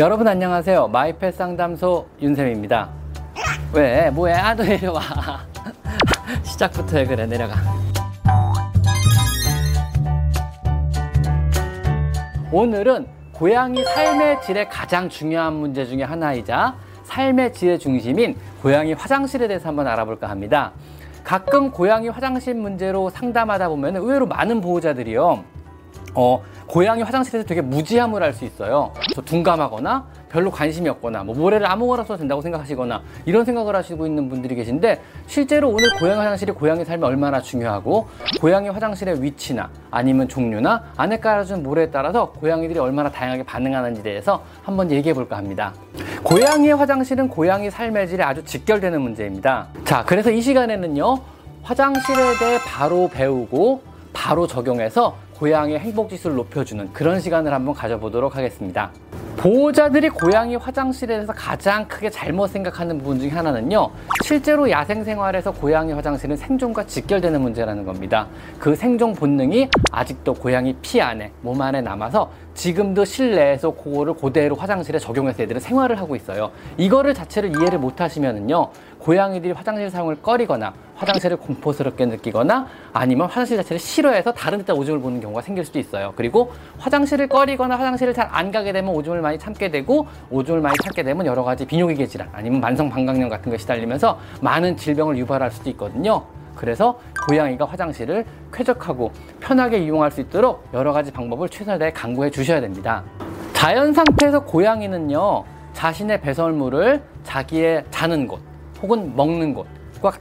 여러분 안녕하세요. 마이펫 상담소 윤쌤입니다. 왜? 뭐해? 아, 너 내려와. 시작부터 해, 그래, 내려가. 오늘은 고양이 삶의 질의 가장 중요한 문제 중에 하나이자 삶의 질의 중심인 고양이 화장실에 대해서 한번 알아볼까 합니다. 가끔 고양이 화장실 문제로 상담하다 보면 의외로 많은 보호자들이요. 어, 고양이 화장실에서 되게 무지함을 할 수 있어요. 둔감하거나 별로 관심이 없거나 뭐 모래를 아무거나 써도 된다고 생각하시거나 이런 생각을 하시고 있는 분들이 계신데 실제로 오늘 고양이 화장실이 고양이 삶에 얼마나 중요하고 고양이 화장실의 위치나 아니면 종류나 안에 깔아준 모래에 따라서 고양이들이 얼마나 다양하게 반응하는지 대해서 한번 얘기해 볼까 합니다. 고양이의 화장실은 고양이 삶의 질에 아주 직결되는 문제입니다. 자, 그래서 이 시간에는요. 화장실에 대해 바로 배우고 바로 적용해서 고양이의 행복 지수를 높여주는 그런 시간을 한번 가져보도록 하겠습니다. 보호자들이 고양이 화장실에 대해서 가장 크게 잘못 생각하는 부분 중에 하나는요. 실제로 야생 생활에서 고양이 화장실은 생존과 직결되는 문제라는 겁니다. 그 생존 본능이 아직도 고양이 피 안에, 몸 안에 남아서 지금도 실내에서 그거를 그대로 화장실에 적용해서 애들은 생활을 하고 있어요. 이거를 자체를 이해를 못 하시면은요. 고양이들이 화장실 사용을 꺼리거나 화장실을 공포스럽게 느끼거나 아니면 화장실 자체를 싫어해서 다른 데다 오줌을 보는 경우가 생길 수도 있어요. 그리고 화장실을 꺼리거나 화장실을 잘 안 가게 되면 오줌을 많이 참게 되고 오줌을 많이 참게 되면 여러 가지 비뇨기계 질환 아니면 만성 방광염 같은 것이 달리면서 많은 질병을 유발할 수도 있거든요. 그래서 고양이가 화장실을 쾌적하고 편하게 이용할 수 있도록 여러 가지 방법을 최선을 다해 강구해 주셔야 됩니다. 자연 상태에서 고양이는요, 자신의 배설물을 자기의 자는 곳 혹은 먹는 곳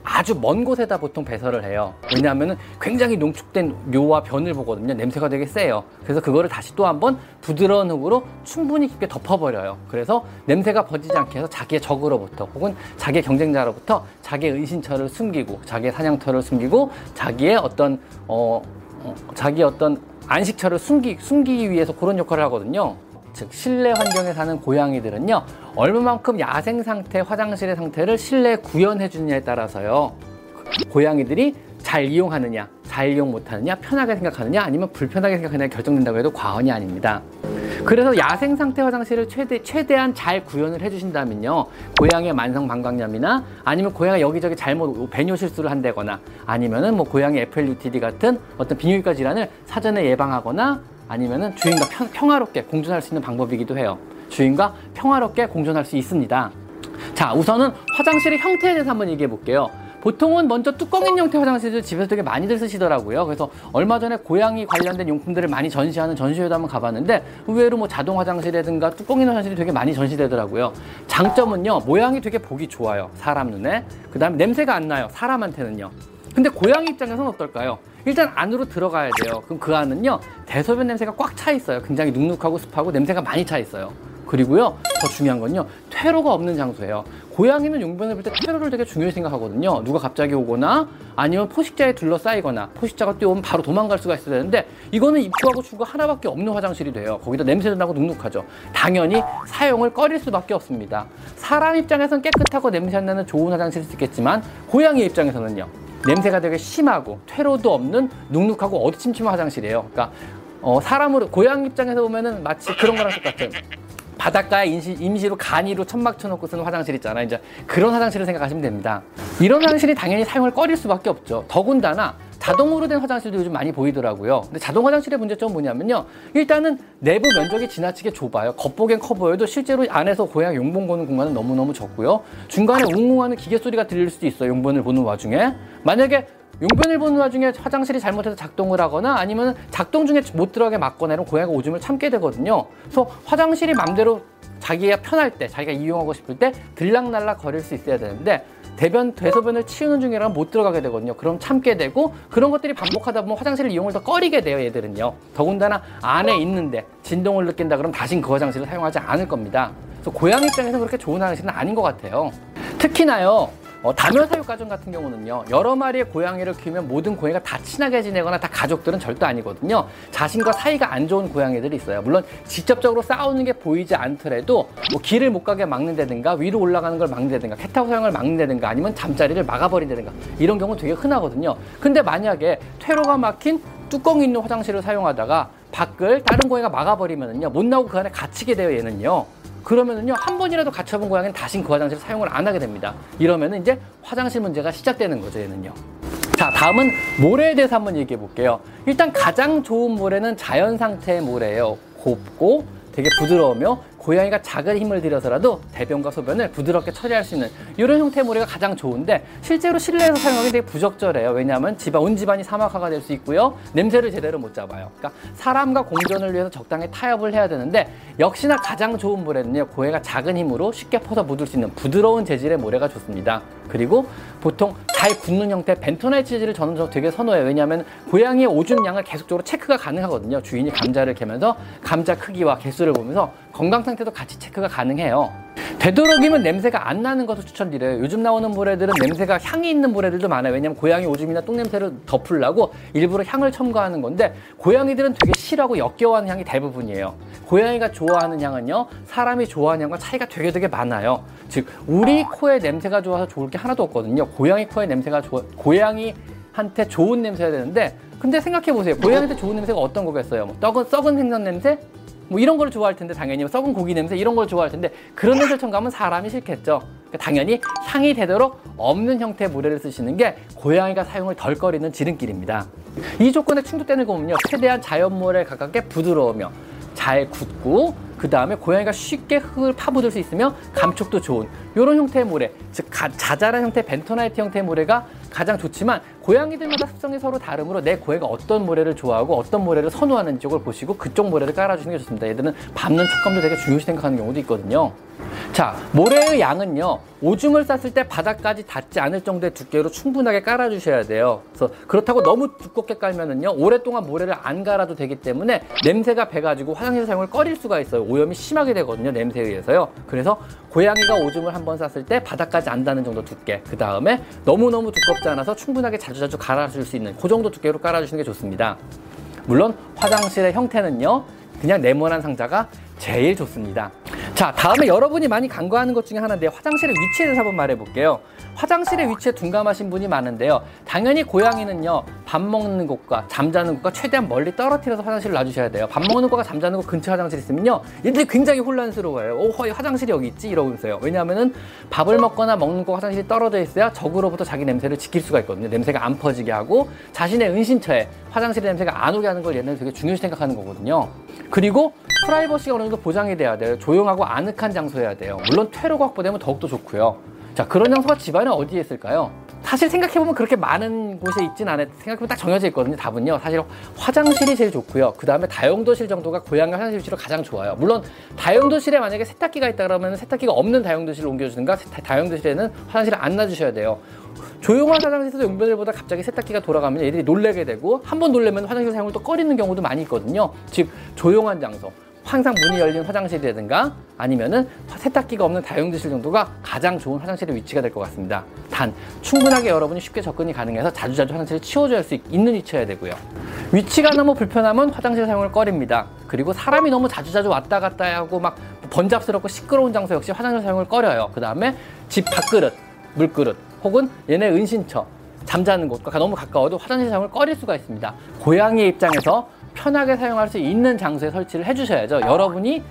아주 먼 곳에다 보통 배설을 해요. 왜냐하면 굉장히 농축된 뇨와 변을 보거든요. 냄새가 되게 세요. 그래서 그거를 다시 또 한번 부드러운 흙으로 충분히 깊게 덮어버려요. 그래서 냄새가 퍼지지 않게 해서 자기의 적으로부터 혹은 자기의 경쟁자로부터 자기의 은신처를 숨기고 자기의 사냥터를 숨기고 자기의 어떤 어, 어 자기의 어떤 안식처를 숨기, 숨기기 위해서 그런 역할을 하거든요. 즉 실내 환경에 사는 고양이들은요 얼마만큼 야생 상태 화장실의 상태를 실내에 구현해 주느냐에 따라서요 고양이들이 잘 이용하느냐 잘 이용 못하느냐 편하게 생각하느냐 아니면 불편하게 생각하느냐 결정된다고 해도 과언이 아닙니다. 그래서 야생 상태 화장실을 최대, 최대한 잘 구현을 해주신다면요 고양이의 만성 방광염이나 아니면 고양이가 여기저기 잘못 배뇨 실수를 한다거나 아니면은 뭐 고양이 FLUTD 같은 어떤 비뇨기과 질환을 사전에 예방하거나 아니면은 주인과 평, 화롭게 공존할 수 있는 방법이기도 해요. 주인과 평화롭게 공존할 수 있습니다. 자, 우선은 화장실의 형태에 대해서 한번 얘기해 볼게요. 보통은 먼저 뚜껑 있는 형태 화장실을 집에서 되게 많이들 쓰시더라고요. 그래서 얼마 전에 고양이 관련된 용품들을 많이 전시하는 전시회도 한번 가봤는데 의외로 뭐 자동 화장실이라든가 뚜껑 있는 화장실이 되게 많이 전시되더라고요. 장점은요, 모양이 되게 보기 좋아요. 사람 눈에. 그 다음에 냄새가 안 나요. 사람한테는요. 근데 고양이 입장에서는 어떨까요? 일단 안으로 들어가야 돼요. 그럼 그 안은요, 대소변 냄새가 꽉 차 있어요. 굉장히 눅눅하고 습하고 냄새가 많이 차 있어요. 그리고요, 더 중요한 건요, 퇴로가 없는 장소예요. 고양이는 용변을 볼 때 퇴로를 되게 중요히 생각하거든요. 누가 갑자기 오거나 아니면 포식자에 둘러싸이거나 포식자가 뛰어오면 바로 도망갈 수가 있어야 되는데 이거는 입구하고 출구 하나밖에 없는 화장실이 돼요. 거기다 냄새도 나고 눅눅하죠. 당연히 사용을 꺼릴 수밖에 없습니다. 사람 입장에서는 깨끗하고 냄새 안 나는 좋은 화장실일 수 있겠지만 고양이 입장에서는요. 냄새가 되게 심하고 퇴로도 없는 눅눅하고 어두침침한 화장실이에요. 그러니까 어, 사람으로 고양 입장에서 보면은 마치 그런 거랑 똑같은 바닷가에 임시, 임시로 간이로 천막 쳐놓고 쓰는 화장실 있잖아요. 이제 그런 화장실을 생각하시면 됩니다. 이런 화장실이 당연히 사용을 꺼릴 수밖에 없죠. 더군다나 자동으로 된 화장실도 요즘 많이 보이더라고요. 근데 자동 화장실의 문제점은 뭐냐면요. 일단은 내부 면적이 지나치게 좁아요. 겉보기엔 커 보여도 실제로 안에서 고양 용본 보는 공간은 너무너무 적고요. 중간에 웅웅하는 기계 소리가 들릴 수도 있어요. 용본을 보는 와중에. 만약에 용변을 보는 와중에 화장실이 잘못해서 작동을 하거나 아니면 작동 중에 못 들어가게 막거나 이런 고양이가 오줌을 참게 되거든요. 그래서 화장실이 맘대로 자기가 편할 때, 자기가 이용하고 싶을 때 들락날락 거릴 수 있어야 되는데 대변, 대소변을 치우는 중이라면 못 들어가게 되거든요. 그럼 참게 되고 그런 것들이 반복하다 보면 화장실을 이용을 더 꺼리게 돼요, 얘들은요. 더군다나 안에 있는데 진동을 느낀다 그러면 다신 그 화장실을 사용하지 않을 겁니다. 그래서 고양이 입장에서 그렇게 좋은 화장실은 아닌 것 같아요. 특히나요, 어, 다묘사육 가정 같은 경우는요 여러 마리의 고양이를 키우면 모든 고양이가 다 친하게 지내거나 다 가족들은 절대 아니거든요. 자신과 사이가 안 좋은 고양이들이 있어요. 물론 직접적으로 싸우는 게 보이지 않더라도 뭐 길을 못 가게 막는다든가 위로 올라가는 걸 막는다든가 캣 타고 사용을 막는다든가 아니면 잠자리를 막아버린다든가 이런 경우 되게 흔하거든요. 근데 만약에 퇴로가 막힌 뚜껑 있는 화장실을 사용하다가 밖을 다른 고양이가 막아버리면요 못 나오고 그 안에 갇히게 돼요 얘는요 그러면은요 한 번이라도 갇혀본 고양이는 다신 그 화장실을 사용을 안 하게 됩니다. 이러면은 이제 화장실 문제가 시작되는 거죠 얘는요. 자 다음은 모래에 대해서 한번 얘기해 볼게요. 일단 가장 좋은 모래는 자연 상태의 모래예요. 곱고 되게 부드러우며 고양이가 작은 힘을 들여서라도 대변과 소변을 부드럽게 처리할 수 있는 이런 형태의 모래가 가장 좋은데 실제로 실내에서 사용하기 되게 부적절해요. 왜냐하면 집안 온 집안이 사막화가 될 수 있고요. 냄새를 제대로 못 잡아요. 그러니까 사람과 공존을 위해서 적당히 타협을 해야 되는데 역시나 가장 좋은 모래는요. 고양이가 작은 힘으로 쉽게 퍼서 묻을 수 있는 부드러운 재질의 모래가 좋습니다. 그리고 보통 잘 굳는 형태 벤토나이트 재질을 저는 되게 선호해요. 왜냐하면 고양이의 오줌 양을 계속적으로 체크가 가능하거든요. 주인이 감자를 캐면서 감자 크기와 개수를 보면서 건강 상태도 같이 체크가 가능해요. 되도록이면 냄새가 안 나는 것을 추천드려요. 요즘 나오는 모래들은 냄새가 향이 있는 모래들도 많아요. 왜냐면 고양이 오줌이나 똥냄새를 덮으려고 일부러 향을 첨가하는 건데 고양이들은 되게 싫어하고 역겨워하는 향이 대부분이에요. 고양이가 좋아하는 향은요. 사람이 좋아하는 향과 차이가 되게 되게 많아요. 즉 우리 코에 냄새가 좋아서 좋을 게 하나도 없거든요. 고양이 코에 냄새가 좋아 고양이 한테 좋은 냄새야 되는데 근데 생각해 보세요. 고양이한테 좋은 냄새가 어떤 거겠어요? 뭐 썩은, 썩은 생선 냄새? 뭐 이런 걸 좋아할 텐데 당연히 썩은 고기 냄새 이런 걸 좋아할 텐데 그런 냄새 첨가하면 사람이 싫겠죠. 그러니까 당연히 향이 되도록 없는 형태의 모래를 쓰시는 게 고양이가 사용을 덜 거리는 지름길입니다. 이 조건에 충족되는 거 보면요. 최대한 자연 모래에 가깝게 부드러우며 잘 굳고 그 다음에 고양이가 쉽게 흙을 파묻을 수 있으며 감촉도 좋은 이런 형태의 모래 즉 자잘한 형태 벤토나이트 형태의 모래가 가장 좋지만 고양이들마다 습성이 서로 다르므로 내 고양이가 어떤 모래를 좋아하고 어떤 모래를 선호하는 쪽을 보시고 그쪽 모래를 깔아주시는 게 좋습니다. 얘들은 밟는 촉감도 되게 중요시 생각하는 경우도 있거든요. 자, 모래의 양은요, 오줌을 쌌을 때 바닥까지 닿지 않을 정도의 두께로 충분하게 깔아주셔야 돼요. 그래서 그렇다고 너무 두껍게 깔면은요, 오랫동안 모래를 안 갈아도 되기 때문에 냄새가 배가지고 화장실 사용을 꺼릴 수가 있어요. 오염이 심하게 되거든요, 냄새에 의해서요. 그래서 고양이가 오줌을 한 번 쌌을 때 바닥까지 안 닿는 정도 두께, 그 다음에 너무너무 두껍지 않아서 충분하게 자주자주 갈아줄 수 있는 그 정도 두께로 깔아주시는 게 좋습니다. 물론 화장실의 형태는요, 그냥 네모난 상자가 제일 좋습니다. 자, 다음에 여러분이 많이 간과하는 것 중에 하나인데 화장실의 위치에 대해서 한번 말해 볼게요. 화장실의 위치에 둔감하신 분이 많은데요. 당연히 고양이는요, 밥 먹는 곳과 잠자는 곳과 최대한 멀리 떨어뜨려서 화장실을 놔주셔야 돼요. 밥 먹는 곳과 잠자는 곳 근처 화장실 있으면요, 얘들이 굉장히 혼란스러워요. 오, 허, 화장실이 여기 있지? 이러면서요. 왜냐하면은 밥을 먹거나 먹는 곳 화장실이 떨어져 있어야 적으로부터 자기 냄새를 지킬 수가 있거든요. 냄새가 안 퍼지게 하고 자신의 은신처에 화장실의 냄새가 안 오게 하는 걸 얘는 되게 중요시 생각하는 거거든요. 그리고 프라이버시가 어느 정도 보장이 돼야 돼요. 조용하고 아늑한 장소여야 돼요. 물론 퇴로가 확보되면 더욱더 좋고요. 자, 그런 장소가 집안에 어디에 있을까요? 사실 생각해보면 그렇게 많은 곳에 있진 않아요. 생각해보면 딱 정해져 있거든요. 답은요. 사실 화장실이 제일 좋고요. 그 다음에 다용도실 정도가 고양이 화장실 위치로 가장 좋아요. 물론 다용도실에 만약에 세탁기가 있다 그러면 세탁기가 없는 다용도실을 옮겨주든가 다용도실에는 화장실을 안 놔주셔야 돼요. 조용한 화장실에서 용변을보다 갑자기 세탁기가 돌아가면 얘들이 놀래게 되고 한 번 놀래면 화장실 사용을 또 꺼리는 경우도 많이 있거든요. 즉 조용한 장소. 항상 문이 열린 화장실이라든가 아니면은 세탁기가 없는 다용도실 정도가 가장 좋은 화장실의 위치가 될 것 같습니다. 단 충분하게 여러분이 쉽게 접근이 가능해서 자주자주 화장실을 할수 있는 위치여야 되고요. 위치가 너무 불편하면 화장실 사용을 꺼립니다. 그리고 사람이 너무 자주자주 왔다 갔다 하고 막 번잡스럽고 시끄러운 장소 역시 화장실 사용을 꺼려요. 그 다음에 집 밥그릇, 물그릇 혹은 얘네 은신처 잠자는 곳과 너무 가까워도 화장실 사용을 꺼릴 수가 있습니다. 고양이의 입장에서 편하게 사용할 수 있는 장소에 설치를 해주셔야죠. 여러분이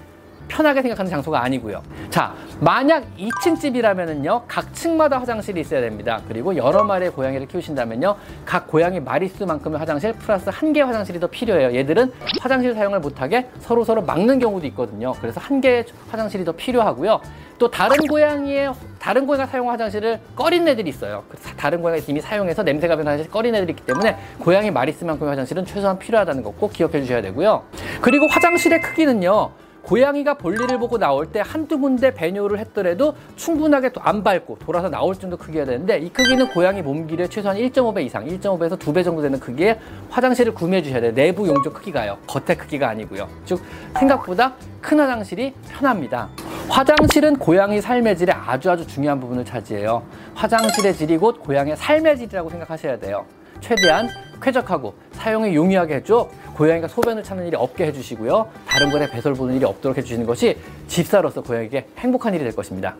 편하게 생각하는 장소가 아니고요. 자, 만약 2층 집이라면은요, 각 층마다 화장실이 있어야 됩니다. 그리고 여러 마리의 고양이를 키우신다면요, 각 고양이 마리수만큼의 화장실 플러스 한 개의 화장실이 더 필요해요. 얘들은 화장실 사용을 못하게 서로 서로 막는 경우도 있거든요. 그래서 한 개의 화장실이 더 필요하고요. 또 다른 고양이의 다른 고양이가 사용한 화장실을 꺼린 애들이 있어요. 그 다른 고양이가 이미 사용해서 냄새가 변한 화장실 꺼린 애들이 있기 때문에 고양이 마리스만큼의 화장실은 최소한 필요하다는 거 꼭 기억해 주셔야 되고요. 그리고 화장실의 크기는요. 고양이가 볼일을 보고 나올 때 한두 군데 배뇨를 했더라도 충분하게 안 밟고 돌아서 나올 정도 크기여야 되는데 이 크기는 고양이 몸 길이의 최소한 1.5배 이상, 1.5배에서 2배 정도 되는 크기의 화장실을 구매해 주셔야 돼요. 내부 용적 크기가요. 겉의 크기가 아니고요. 즉 생각보다 큰 화장실이 편합니다. 화장실은 고양이 삶의 질에 아주 아주 중요한 부분을 차지해요. 화장실의 질이 곧 고양이의 삶의 질이라고 생각하셔야 돼요. 최대한 쾌적하고 사용이 용이하게 해줘 고양이가 소변을 찾는 일이 없게 해주시고요. 다른 곳에 배설 보는 일이 없도록 해주시는 것이 집사로서 고양이에게 행복한 일이 될 것입니다.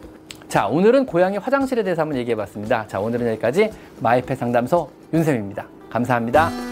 자, 오늘은 고양이 화장실에 대해서 한번 얘기해 봤습니다. 자, 오늘은 여기까지 마이펫 상담소 윤쌤입니다. 감사합니다.